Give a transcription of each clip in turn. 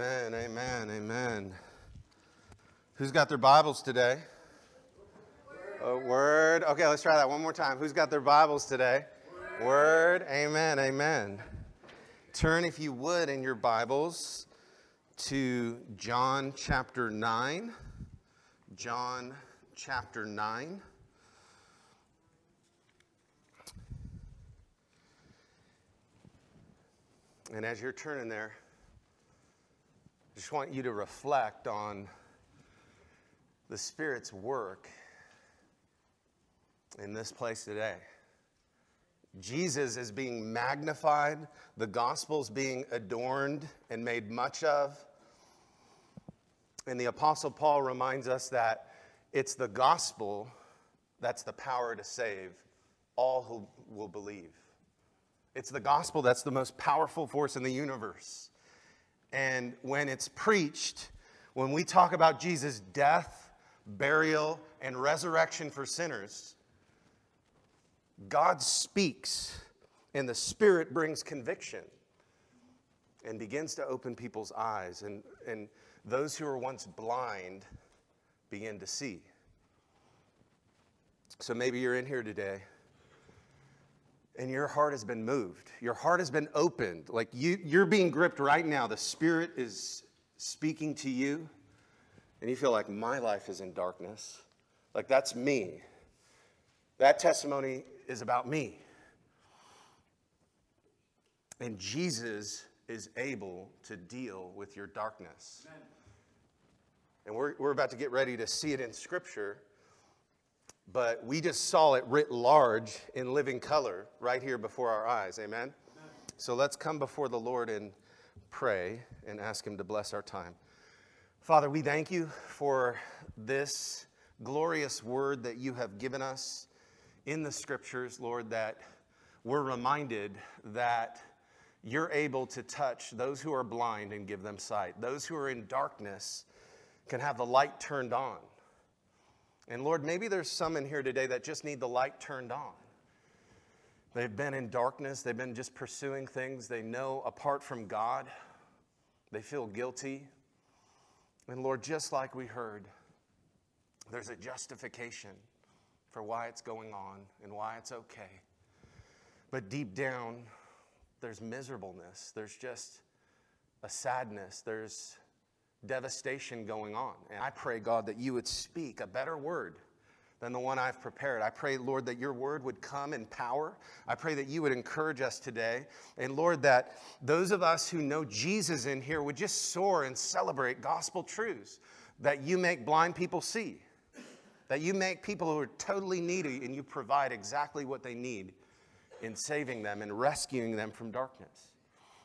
Amen, amen, amen. Who's got their Bibles today? A word. Okay, let's try that one more time. Who's got their Bibles today? Word. word. Amen, amen. Turn, if you would, in your Bibles to John chapter 9. John chapter 9. And as you're turning there, just want you to reflect on the Spirit's work in this place today. Jesus is being magnified, the gospel's being adorned and made much of. And the Apostle Paul reminds us that it's the gospel that's the power to save all who will believe. It's the gospel that's the most powerful force in the universe. And when it's preached, when we talk about Jesus' death, burial, and resurrection for sinners, God speaks and the Spirit brings conviction and begins to open people's eyes. And, and those who were once blind begin to see. So maybe you're in here today and your heart has been moved. Your heart has been opened. Like you, you're being gripped right now. The Spirit is speaking to you, and you feel like my life is in darkness. Like that's me. That testimony is about me. And Jesus is able to deal with your darkness. Amen. And we're, we're about to get ready to see it in Scripture but we just saw it writ large in living color right here before our eyes. Amen? So let's come before the Lord and pray and ask Him to bless our time. Father, we thank you for this glorious word that you have given us in the scriptures, Lord, that we're reminded that you're able to touch those who are blind and give them sight. Those who are in darkness can have the light turned on. And Lord, maybe there's some in here today that just need the light turned on. They've been in darkness, they've been just pursuing things they know apart from God. They feel guilty. And Lord, just like we heard, there's a justification for why it's going on and why it's okay. But deep down, there's miserableness, there's just a sadness, there's devastation going on. And I pray, God, that you would speak a better word than the one I've prepared. I pray, Lord, that your word would come in power. I pray that you would encourage us today. And Lord, that those of us who know Jesus in here would just soar and celebrate gospel truths that you make blind people see, that you make people who are totally needy and you provide exactly what they need in saving them and rescuing them from darkness.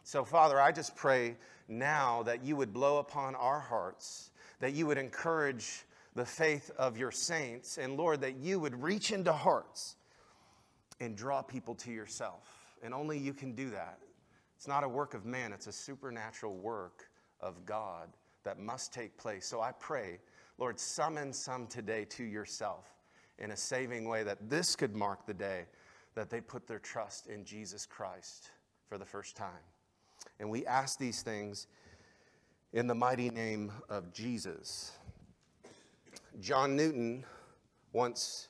So, Father, I just pray now that you would blow upon our hearts, that you would encourage the faith of your saints, and Lord, that you would reach into hearts and draw people to yourself. And only you can do that. It's not a work of man, it's a supernatural work of God that must take place. So I pray, Lord, summon some today to yourself in a saving way that this could mark the day that they put their trust in Jesus Christ for the first time. And we ask these things in the mighty name of Jesus. John Newton once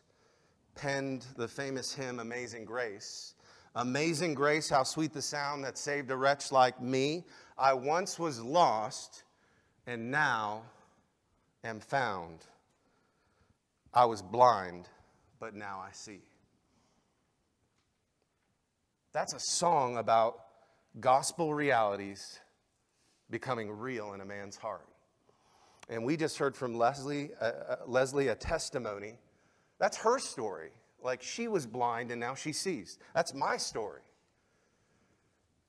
penned the famous hymn, Amazing Grace. Amazing grace, how sweet the sound that saved a wretch like me. I once was lost, and now am found. I was blind, but now I see. That's a song about gospel realities becoming real in a man's heart. And we just heard from Leslie, uh, uh, Leslie a testimony. That's her story. Like she was blind and now she sees. That's my story.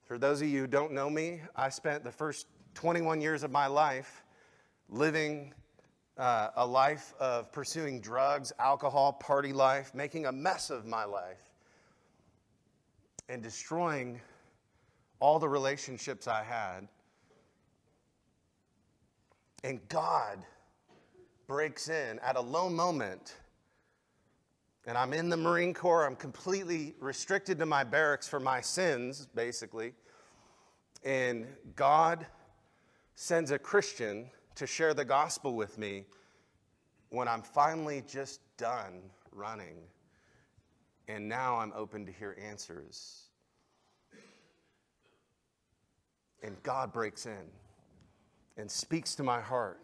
For those of you who don't know me, I spent the first 21 years of my life living uh, a life of pursuing drugs, alcohol, party life, making a mess of my life, and destroying all the relationships I had. And God breaks in at a low moment. And I'm in the Marine Corps. I'm completely restricted to my barracks for my sins, basically. And God sends a Christian to share the gospel with me when I'm finally just done running and now I'm open to hear answers. And God breaks in and speaks to my heart.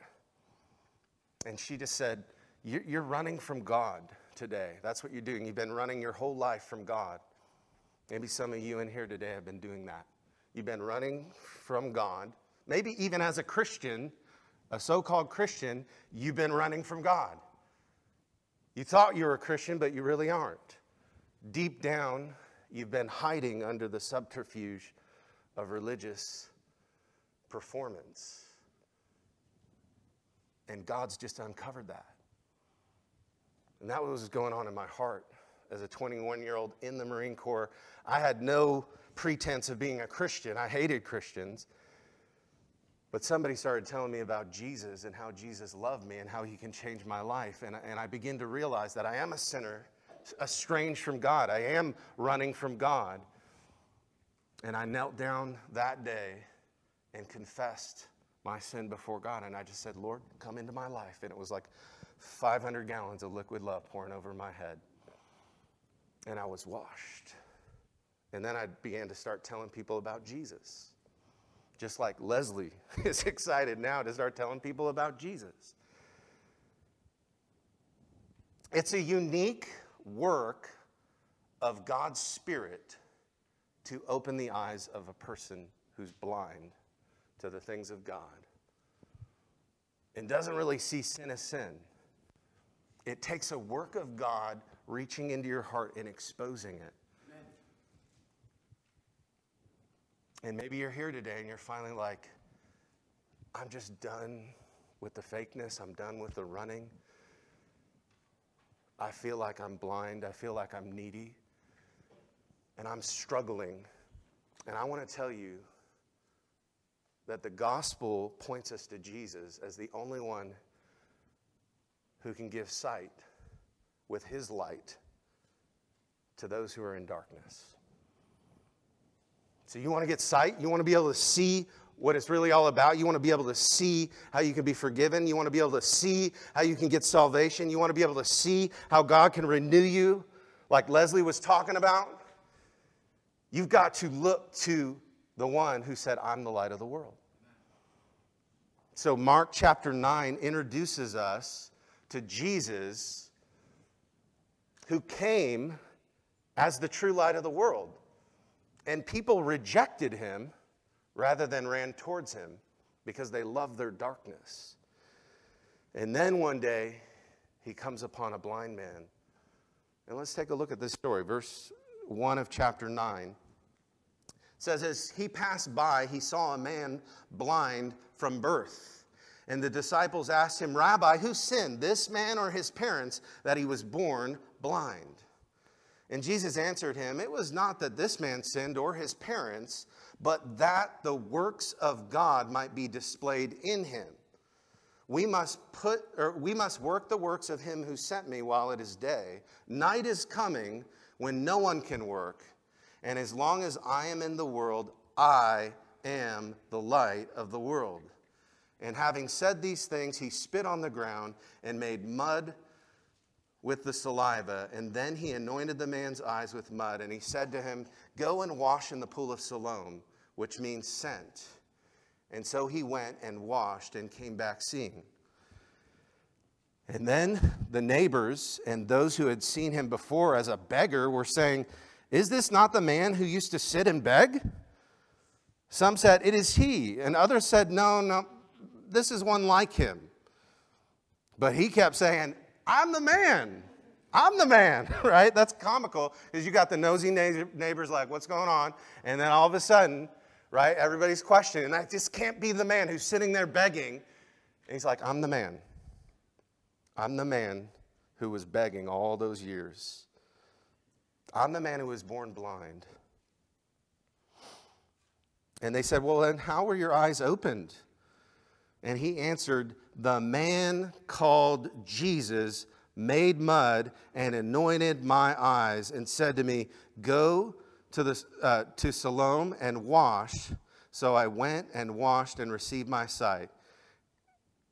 And she just said, You're running from God today. That's what you're doing. You've been running your whole life from God. Maybe some of you in here today have been doing that. You've been running from God. Maybe even as a Christian, a so called Christian, you've been running from God. You thought you were a Christian, but you really aren't. Deep down, you've been hiding under the subterfuge of religious performance. And God's just uncovered that. And that was going on in my heart as a 21 year old in the Marine Corps. I had no pretense of being a Christian, I hated Christians. But somebody started telling me about Jesus and how Jesus loved me and how he can change my life. And, and I begin to realize that I am a sinner, estranged from God. I am running from God. And I knelt down that day and confessed my sin before God. And I just said, Lord, come into my life. And it was like 500 gallons of liquid love pouring over my head. And I was washed. And then I began to start telling people about Jesus. Just like Leslie is excited now to start telling people about Jesus. It's a unique work of God's Spirit to open the eyes of a person who's blind to the things of God and doesn't really see sin as sin. It takes a work of God reaching into your heart and exposing it. And maybe you're here today and you're finally like, I'm just done with the fakeness. I'm done with the running. I feel like I'm blind. I feel like I'm needy. And I'm struggling. And I want to tell you that the gospel points us to Jesus as the only one who can give sight with his light to those who are in darkness. So, you want to get sight? You want to be able to see what it's really all about? You want to be able to see how you can be forgiven? You want to be able to see how you can get salvation? You want to be able to see how God can renew you, like Leslie was talking about? You've got to look to the one who said, I'm the light of the world. So, Mark chapter 9 introduces us to Jesus who came as the true light of the world. And people rejected him rather than ran towards him because they loved their darkness. And then one day, he comes upon a blind man. And let's take a look at this story. Verse 1 of chapter 9 it says, As he passed by, he saw a man blind from birth. And the disciples asked him, Rabbi, who sinned, this man or his parents, that he was born blind? And Jesus answered him, It was not that this man sinned or his parents, but that the works of God might be displayed in him. We must put or we must work the works of him who sent me while it is day. Night is coming when no one can work. And as long as I am in the world, I am the light of the world. And having said these things, he spit on the ground and made mud with the saliva, and then he anointed the man's eyes with mud, and he said to him, Go and wash in the pool of Siloam, which means sent. And so he went and washed and came back seeing. And then the neighbors and those who had seen him before as a beggar were saying, Is this not the man who used to sit and beg? Some said, It is he. And others said, No, no, this is one like him. But he kept saying, I'm the man. I'm the man, right? That's comical because you got the nosy neighbors like, what's going on? And then all of a sudden, right, everybody's questioning. I just can't be the man who's sitting there begging. And he's like, I'm the man. I'm the man who was begging all those years. I'm the man who was born blind. And they said, Well, then how were your eyes opened? And he answered, The man called Jesus made mud and anointed my eyes and said to me, Go to, the, uh, to Siloam and wash. So I went and washed and received my sight.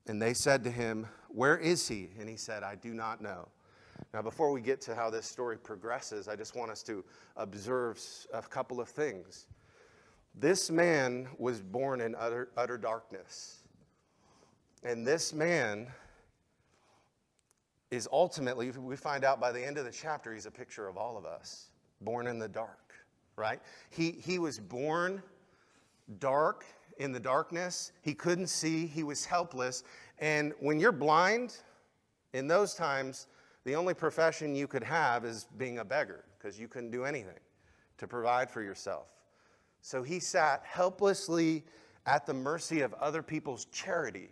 And they said to him, Where is he? And he said, I do not know. Now, before we get to how this story progresses, I just want us to observe a couple of things. This man was born in utter, utter darkness. And this man is ultimately, we find out by the end of the chapter, he's a picture of all of us, born in the dark, right? He, he was born dark in the darkness. He couldn't see, he was helpless. And when you're blind, in those times, the only profession you could have is being a beggar because you couldn't do anything to provide for yourself. So he sat helplessly at the mercy of other people's charity.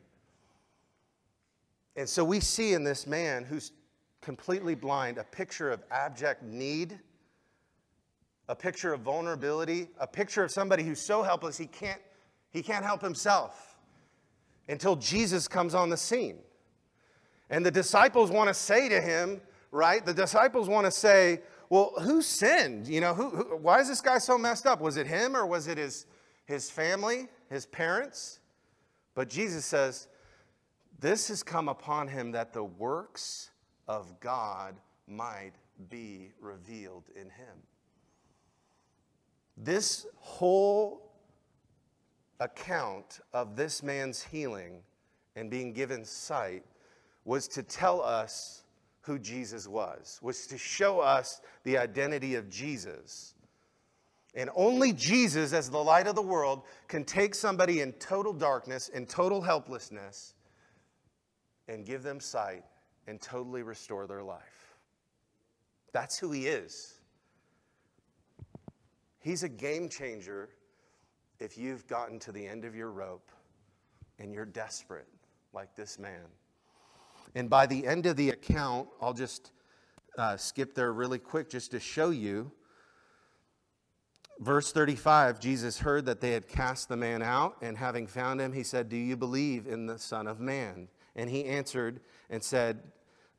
And so we see in this man who's completely blind a picture of abject need, a picture of vulnerability, a picture of somebody who's so helpless he can't, he can't help himself until Jesus comes on the scene. And the disciples want to say to him, right? The disciples want to say, well, who sinned? You know, who, who, why is this guy so messed up? Was it him or was it his, his family, his parents? But Jesus says, this has come upon him that the works of God might be revealed in him. This whole account of this man's healing and being given sight was to tell us who Jesus was, was to show us the identity of Jesus. And only Jesus, as the light of the world, can take somebody in total darkness and total helplessness and give them sight and totally restore their life. That's who he is. He's a game changer if you've gotten to the end of your rope and you're desperate, like this man. And by the end of the account, I'll just uh, skip there really quick just to show you. Verse 35 Jesus heard that they had cast the man out, and having found him, he said, Do you believe in the Son of Man? And he answered and said,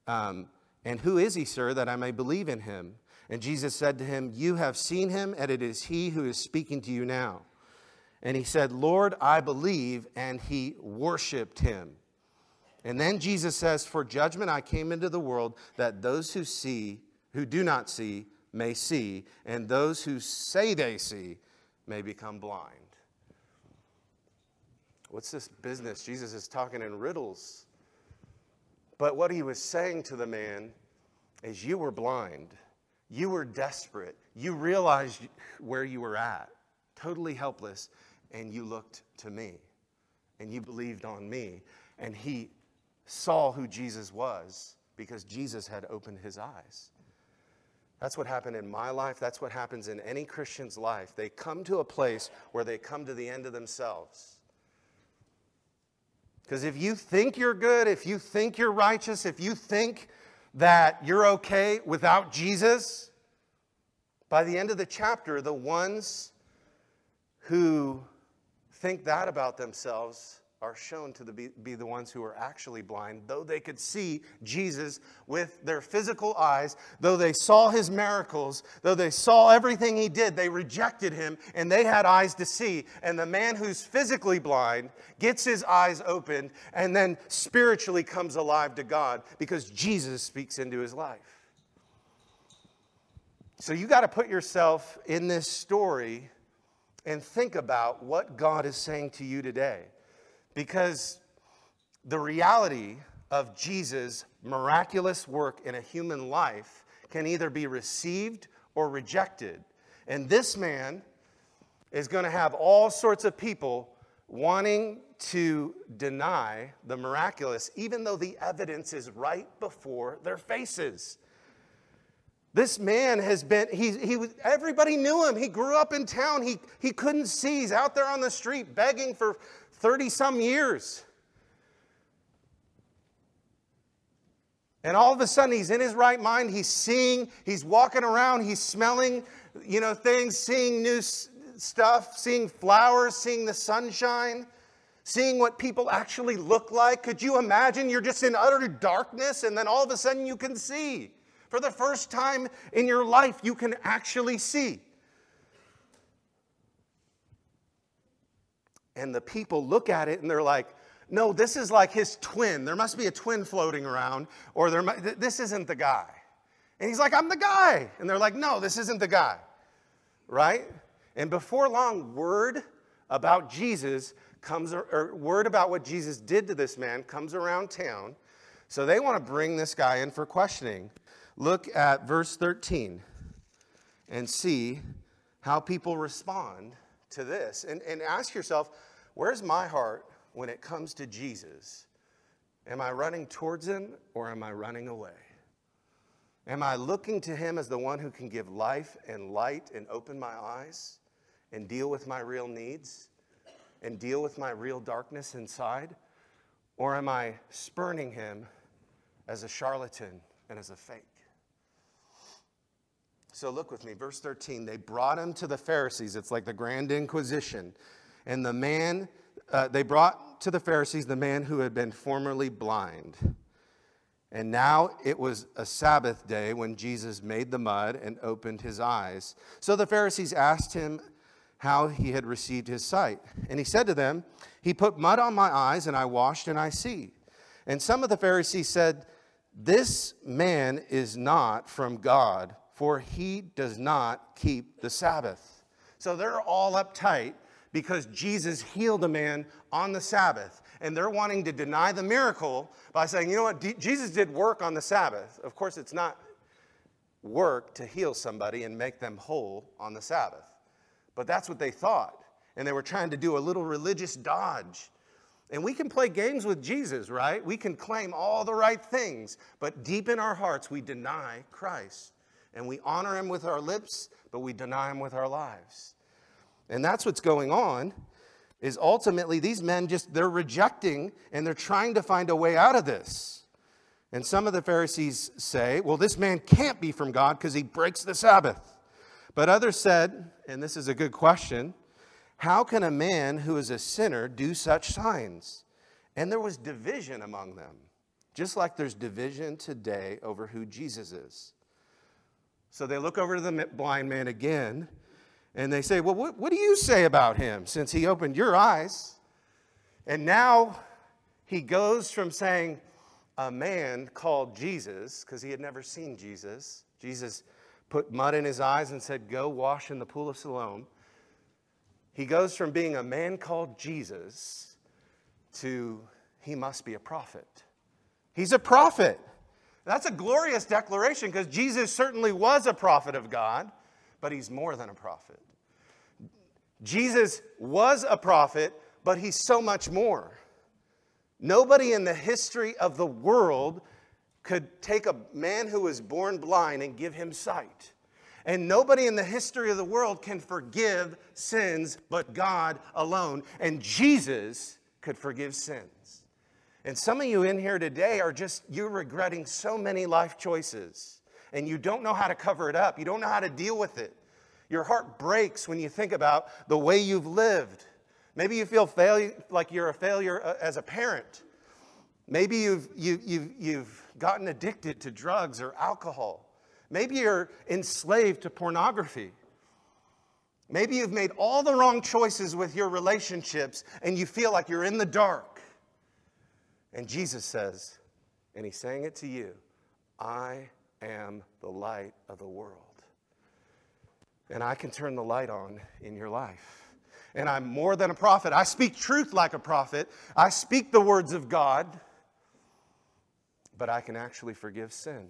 um, And who is he, sir, that I may believe in him? And Jesus said to him, You have seen him, and it is he who is speaking to you now. And he said, Lord, I believe. And he worshiped him. And then Jesus says, For judgment I came into the world that those who see, who do not see, may see, and those who say they see may become blind. What's this business? Jesus is talking in riddles. But what he was saying to the man is, You were blind. You were desperate. You realized where you were at, totally helpless, and you looked to me and you believed on me. And he saw who Jesus was because Jesus had opened his eyes. That's what happened in my life. That's what happens in any Christian's life. They come to a place where they come to the end of themselves. Because if you think you're good, if you think you're righteous, if you think that you're okay without Jesus, by the end of the chapter, the ones who think that about themselves are shown to be, be the ones who are actually blind, though they could see Jesus with their physical eyes, though they saw his miracles, though they saw everything he did, they rejected him and they had eyes to see. And the man who's physically blind gets his eyes opened and then spiritually comes alive to God because Jesus speaks into his life. So you got to put yourself in this story and think about what God is saying to you today. Because the reality of Jesus' miraculous work in a human life can either be received or rejected. And this man is going to have all sorts of people wanting to deny the miraculous, even though the evidence is right before their faces. This man has been, he, he was, everybody knew him. He grew up in town. He, he couldn't see. He's out there on the street begging for 30 some years. And all of a sudden, he's in his right mind. He's seeing, he's walking around, he's smelling, you know, things, seeing new stuff, seeing flowers, seeing the sunshine, seeing what people actually look like. Could you imagine you're just in utter darkness and then all of a sudden you can see? For the first time in your life, you can actually see. And the people look at it and they're like, no, this is like his twin. There must be a twin floating around, or there, this isn't the guy. And he's like, I'm the guy. And they're like, no, this isn't the guy. Right? And before long, word about Jesus comes, or word about what Jesus did to this man comes around town. So they want to bring this guy in for questioning. Look at verse 13 and see how people respond to this. And, and ask yourself, where's my heart when it comes to Jesus? Am I running towards him or am I running away? Am I looking to him as the one who can give life and light and open my eyes and deal with my real needs and deal with my real darkness inside? Or am I spurning him as a charlatan and as a fake? So look with me, verse 13. They brought him to the Pharisees. It's like the Grand Inquisition. And the man, uh, they brought to the Pharisees the man who had been formerly blind. And now it was a Sabbath day when Jesus made the mud and opened his eyes. So the Pharisees asked him how he had received his sight. And he said to them, He put mud on my eyes, and I washed, and I see. And some of the Pharisees said, This man is not from God, for he does not keep the Sabbath. So they're all uptight because Jesus healed a man on the Sabbath. And they're wanting to deny the miracle by saying, you know what, D- Jesus did work on the Sabbath. Of course, it's not work to heal somebody and make them whole on the Sabbath. But that's what they thought. And they were trying to do a little religious dodge. And we can play games with Jesus, right? We can claim all the right things, but deep in our hearts, we deny Christ. And we honor him with our lips, but we deny him with our lives. And that's what's going on is ultimately these men just they're rejecting and they're trying to find a way out of this. And some of the Pharisees say, well, this man can't be from God because he breaks the Sabbath. But others said, and this is a good question, how can a man who is a sinner do such signs? And there was division among them, just like there's division today over who Jesus is. So they look over to the blind man again and they say, Well, what, what do you say about him since he opened your eyes? And now he goes from saying, A man called Jesus, because he had never seen Jesus. Jesus put mud in his eyes and said, Go wash in the pool of Siloam. He goes from being a man called Jesus to he must be a prophet. He's a prophet. That's a glorious declaration because Jesus certainly was a prophet of God but he's more than a prophet. Jesus was a prophet, but he's so much more. Nobody in the history of the world could take a man who was born blind and give him sight. And nobody in the history of the world can forgive sins but God alone. And Jesus could forgive sins. And some of you in here today are just, you're regretting so many life choices and you don't know how to cover it up. You don't know how to deal with it. Your heart breaks when you think about the way you've lived. Maybe you feel fail- like you're a failure uh, as a parent. Maybe you've, you, you've, you've gotten addicted to drugs or alcohol. Maybe you're enslaved to pornography. Maybe you've made all the wrong choices with your relationships and you feel like you're in the dark. And Jesus says, and He's saying it to you I am the light of the world. And I can turn the light on in your life. And I'm more than a prophet. I speak truth like a prophet. I speak the words of God. But I can actually forgive sin.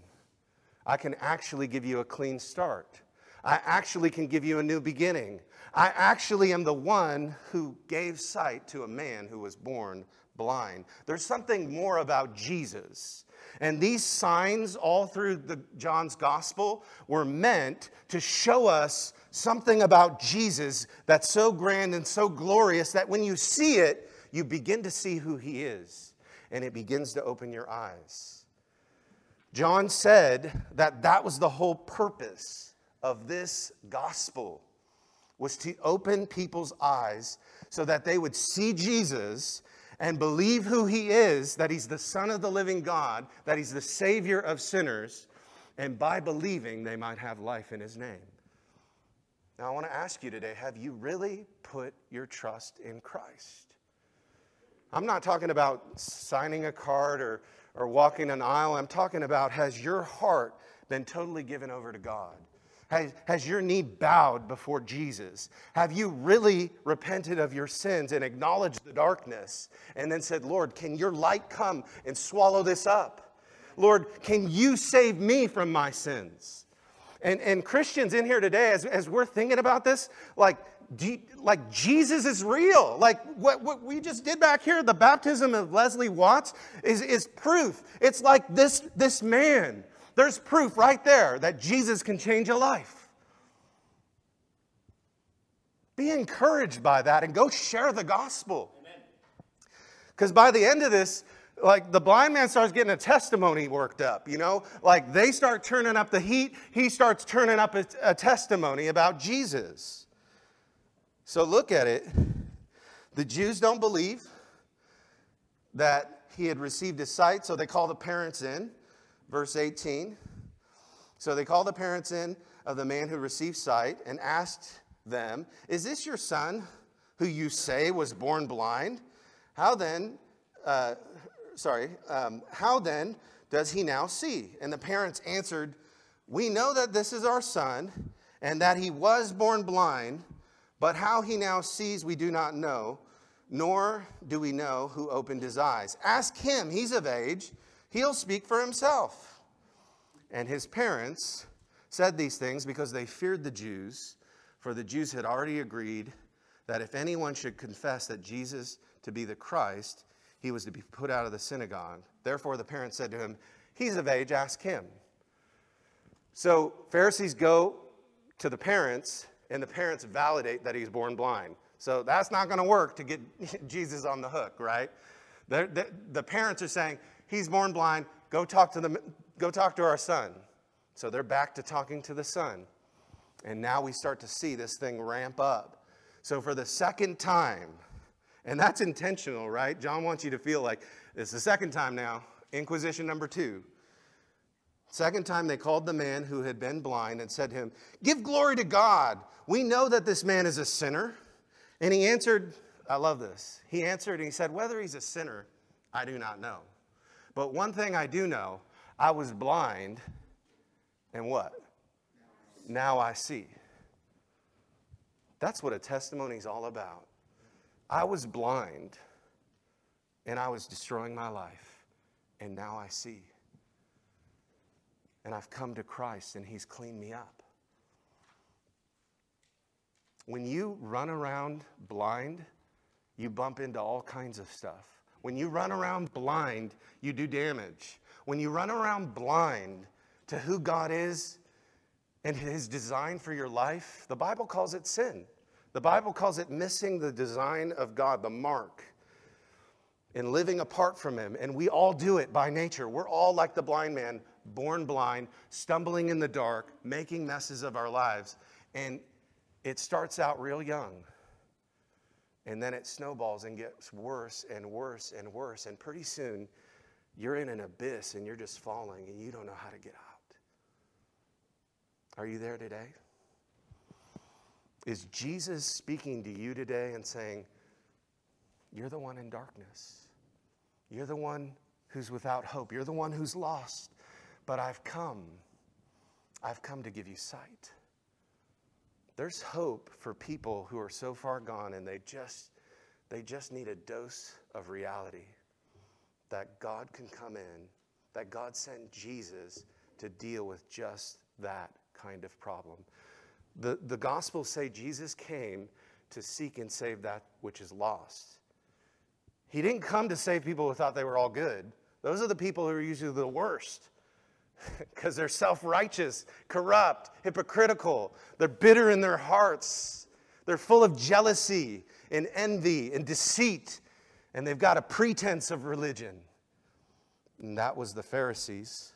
I can actually give you a clean start. I actually can give you a new beginning. I actually am the one who gave sight to a man who was born blind. There's something more about Jesus and these signs, all through the, John's gospel, were meant to show us something about Jesus that's so grand and so glorious that when you see it, you begin to see who he is, and it begins to open your eyes. John said that that was the whole purpose of this gospel was to open people's eyes so that they would see Jesus and believe who he is, that he's the Son of the living God, that he's the Savior of sinners, and by believing, they might have life in his name. Now, I want to ask you today have you really put your trust in Christ? I'm not talking about signing a card or, or walking an aisle. I'm talking about has your heart been totally given over to God? Has, has your knee bowed before Jesus? Have you really repented of your sins and acknowledged the darkness and then said, Lord, can your light come and swallow this up? Lord, can you save me from my sins? And, and Christians in here today, as, as we're thinking about this, like, you, like Jesus is real. Like what, what we just did back here, the baptism of Leslie Watts is, is proof. It's like this, this man there's proof right there that Jesus can change a life. Be encouraged by that and go share the gospel. Because by the end of this, like the blind man starts getting a testimony worked up, you know? Like they start turning up the heat, he starts turning up a, a testimony about Jesus. So look at it. The Jews don't believe that he had received his sight, so they call the parents in verse 18. So they called the parents in of the man who received sight and asked them, Is this your son who you say was born blind? How then, uh, sorry, um, how then does he now see? And the parents answered, We know that this is our son and that he was born blind, but how he now sees we do not know, nor do we know who opened his eyes. Ask him, he's of age He'll speak for himself. And his parents said these things because they feared the Jews, for the Jews had already agreed that if anyone should confess that Jesus to be the Christ, he was to be put out of the synagogue. Therefore, the parents said to him, He's of age, ask him. So, Pharisees go to the parents, and the parents validate that he's born blind. So, that's not going to work to get Jesus on the hook, right? The, the, the parents are saying, he's born blind. Go talk to the, go talk to our son. So they're back to talking to the son. And now we start to see this thing ramp up. So for the second time, and that's intentional, right? John wants you to feel like it's the second time now, Inquisition number two. Second time they called the man who had been blind and said to him, Give glory to God. We know that this man is a sinner. And he answered, I love this. He answered and he said, Whether he's a sinner, I do not know. But one thing I do know I was blind, and what? Now I see. That's what a testimony is all about. I was blind, and I was destroying my life, and now I see. And I've come to Christ, and He's cleaned me up. When you run around blind, you bump into all kinds of stuff. When you run around blind, you do damage. When you run around blind to who God is and his design for your life, the Bible calls it sin. The Bible calls it missing the design of God, the mark, and living apart from him. And we all do it by nature. We're all like the blind man, born blind, stumbling in the dark, making messes of our lives. And it starts out real young. And then it snowballs and gets worse and worse and worse. And pretty soon, you're in an abyss and you're just falling and you don't know how to get out. Are you there today? Is Jesus speaking to you today and saying, You're the one in darkness? You're the one who's without hope. You're the one who's lost. But I've come. I've come to give you sight. There's hope for people who are so far gone and they just they just need a dose of reality that God can come in, that God sent Jesus to deal with just that kind of problem. The, the Gospels say Jesus came to seek and save that which is lost. He didn't come to save people who thought they were all good. Those are the people who are usually the worst because they're self righteous, corrupt, hypocritical. They're bitter in their hearts. They're full of jealousy and envy and deceit, and they've got a pretense of religion. And that was the Pharisees.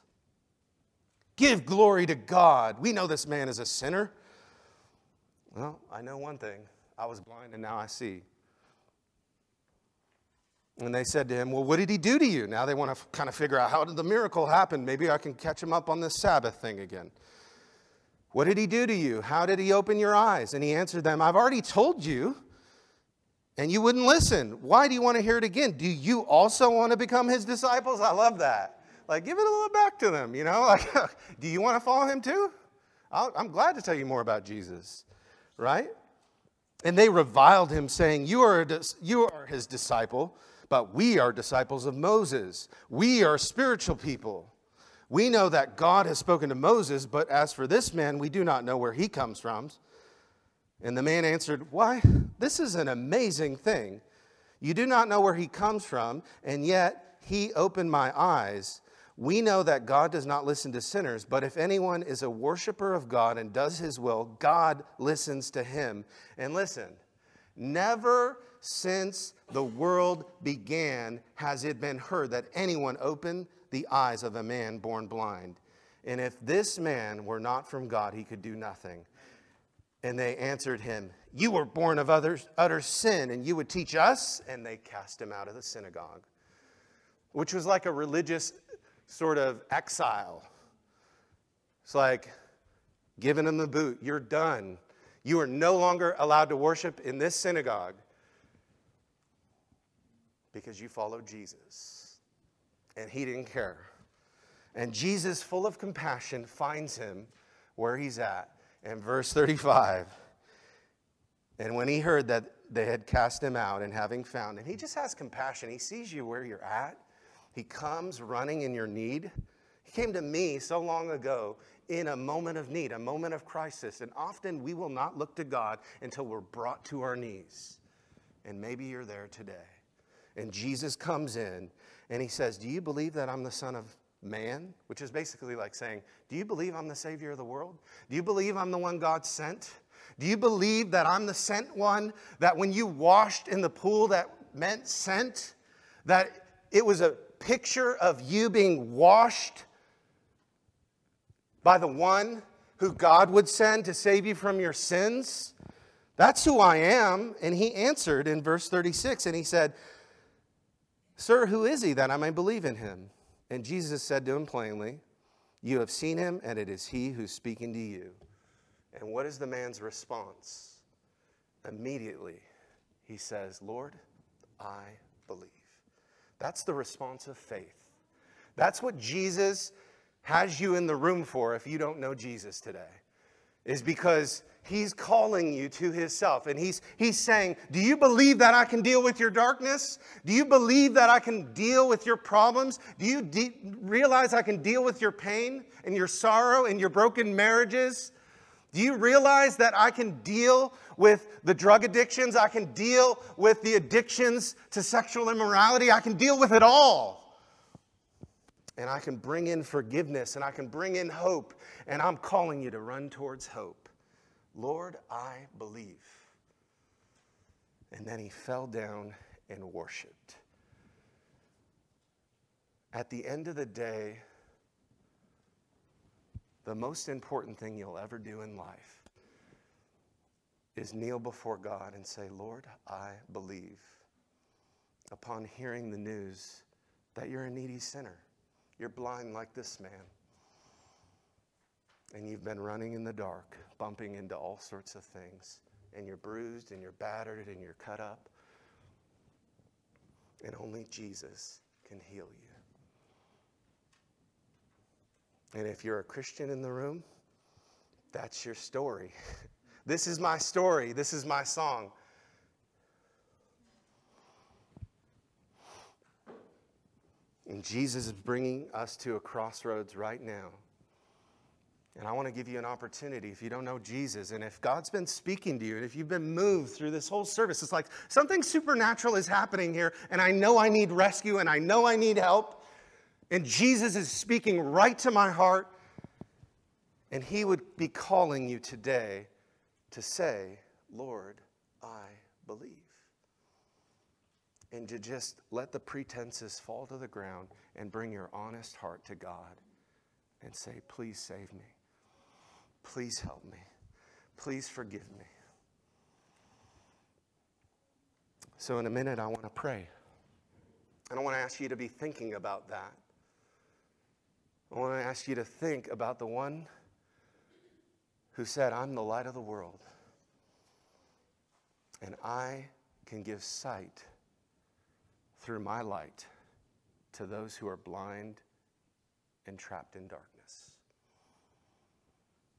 Give glory to God. We know this man is a sinner. Well, I know one thing I was blind and now I see. And they said to him, Well, what did he do to you? Now they want to kind of figure out how did the miracle happen? Maybe I can catch him up on this Sabbath thing again. What did he do to you? How did he open your eyes? And he answered them, I've already told you, and you wouldn't listen. Why do you want to hear it again? Do you also want to become his disciples? I love that. Like, give it a little back to them, you know? Like, do you want to follow him too? i am glad to tell you more about Jesus, right? And they reviled him, saying, you are, you are his disciple, but we are disciples of Moses. We are spiritual people. We know that God has spoken to Moses, but as for this man, we do not know where he comes from. And the man answered, Why, this is an amazing thing. You do not know where he comes from, and yet he opened my eyes. We know that God does not listen to sinners, but if anyone is a worshiper of God and does his will, God listens to him. And listen, never since the world began has it been heard that anyone opened the eyes of a man born blind. And if this man were not from God, he could do nothing. And they answered him, You were born of utter sin, and you would teach us? And they cast him out of the synagogue, which was like a religious sort of exile. It's like giving him the boot. You're done. You are no longer allowed to worship in this synagogue because you followed Jesus. And he didn't care. And Jesus, full of compassion, finds him where he's at. And verse 35, and when he heard that they had cast him out and having found him, he just has compassion. He sees you where you're at. He comes running in your need. He came to me so long ago in a moment of need, a moment of crisis. And often we will not look to God until we're brought to our knees. And maybe you're there today. And Jesus comes in and he says, Do you believe that I'm the Son of Man? Which is basically like saying, Do you believe I'm the Savior of the world? Do you believe I'm the one God sent? Do you believe that I'm the sent one? That when you washed in the pool, that meant sent? That it was a picture of you being washed by the one who God would send to save you from your sins? That's who I am. And he answered in verse 36 and he said, Sir, who is he that I may believe in him? And Jesus said to him plainly, You have seen him, and it is he who's speaking to you. And what is the man's response? Immediately, he says, Lord, I believe. That's the response of faith. That's what Jesus has you in the room for if you don't know Jesus today, is because He's calling you to Himself. And he's, he's saying, Do you believe that I can deal with your darkness? Do you believe that I can deal with your problems? Do you de- realize I can deal with your pain and your sorrow and your broken marriages? Do you realize that I can deal with the drug addictions? I can deal with the addictions to sexual immorality? I can deal with it all. And I can bring in forgiveness and I can bring in hope. And I'm calling you to run towards hope. Lord, I believe. And then he fell down and worshiped. At the end of the day, the most important thing you'll ever do in life is kneel before God and say, Lord, I believe. Upon hearing the news that you're a needy sinner, you're blind like this man and you've been running in the dark, bumping into all sorts of things, and you're bruised and you're battered and you're cut up, and only Jesus can heal you. And if you're a Christian in the room, that's your story. this is my story. This is my song. And Jesus is bringing us to a crossroads right now. And I want to give you an opportunity if you don't know Jesus and if God's been speaking to you and if you've been moved through this whole service, it's like something supernatural is happening here and I know I need rescue and I know I need help. And Jesus is speaking right to my heart. And He would be calling you today to say, Lord, I believe. And to just let the pretenses fall to the ground and bring your honest heart to God and say, Please save me. Please help me. Please forgive me. So, in a minute, I want to pray. And I want to ask you to be thinking about that. I want to ask you to think about the one who said, I'm the light of the world, and I can give sight through my light to those who are blind and trapped in darkness.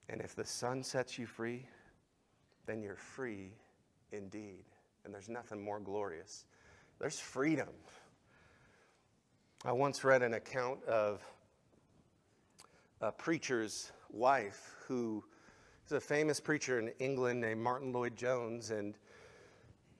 And if the Son sets you free, then you're free indeed. And there's nothing more glorious. There's freedom. I once read an account of a preacher's wife who is a famous preacher in England named Martyn Lloyd-Jones. And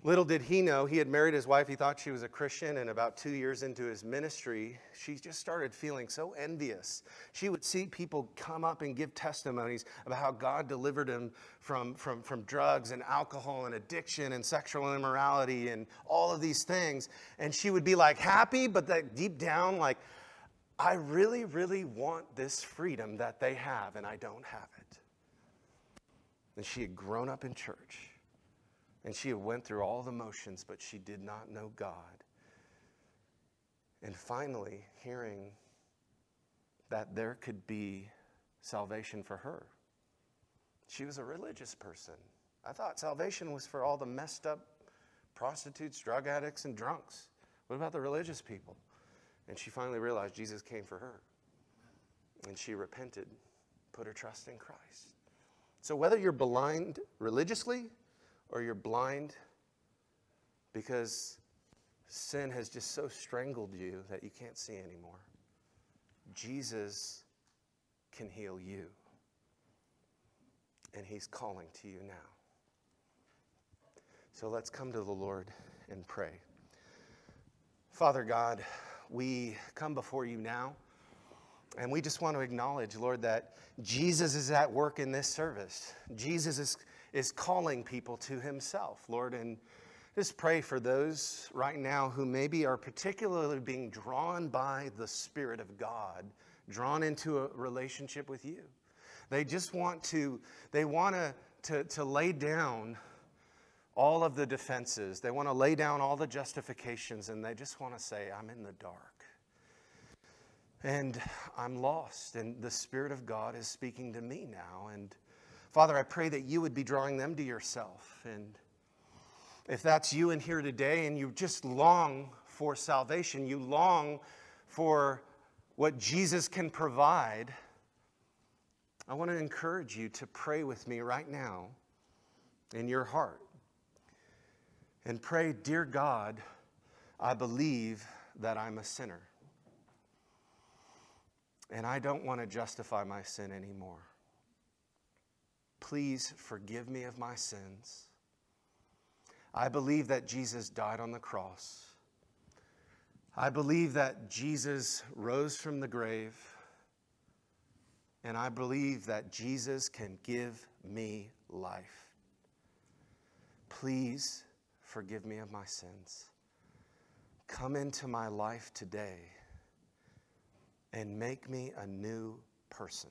Little did he know, he had married his wife. He thought she was a Christian, and about two years into his ministry, she just started feeling so envious. She would see people come up and give testimonies about how God delivered him from, from, from drugs and alcohol and addiction and sexual immorality and all of these things. And she would be like happy, but that deep down, like, I really, really want this freedom that they have, and I don't have it. And she had grown up in church and she went through all the motions, but she did not know God. And finally, hearing that there could be salvation for her. She was a religious person. I thought salvation was for all the messed up prostitutes, drug addicts, and drunks. What about the religious people? And she finally realized Jesus came for her. And she repented, put her trust in Christ. So whether you're blind religiously, or you're blind because sin has just so strangled you that you can't see anymore. Jesus can heal you. And he's calling to you now. So let's come to the Lord and pray. Father God, we come before you now. And we just want to acknowledge, Lord, that Jesus is at work in this service. Jesus is is calling people to himself, Lord. And just pray for those right now who maybe are particularly being drawn by the Spirit of God, drawn into a relationship with you. They just want to, they want to, to, to lay down all of the defenses. They want to lay down all the justifications and they just want to say, I'm in the dark. And I'm lost. And the Spirit of God is speaking to me now. And Father, I pray that you would be drawing them to yourself. And if that's you in here today and you just long for salvation, you long for what Jesus can provide, I want to encourage you to pray with me right now in your heart. And pray, Dear God, I believe that I'm a sinner. And I don't want to justify my sin anymore. Please forgive me of my sins. I believe that Jesus died on the cross. I believe that Jesus rose from the grave. And I believe that Jesus can give me life. Please forgive me of my sins. Come into my life today and make me a new person.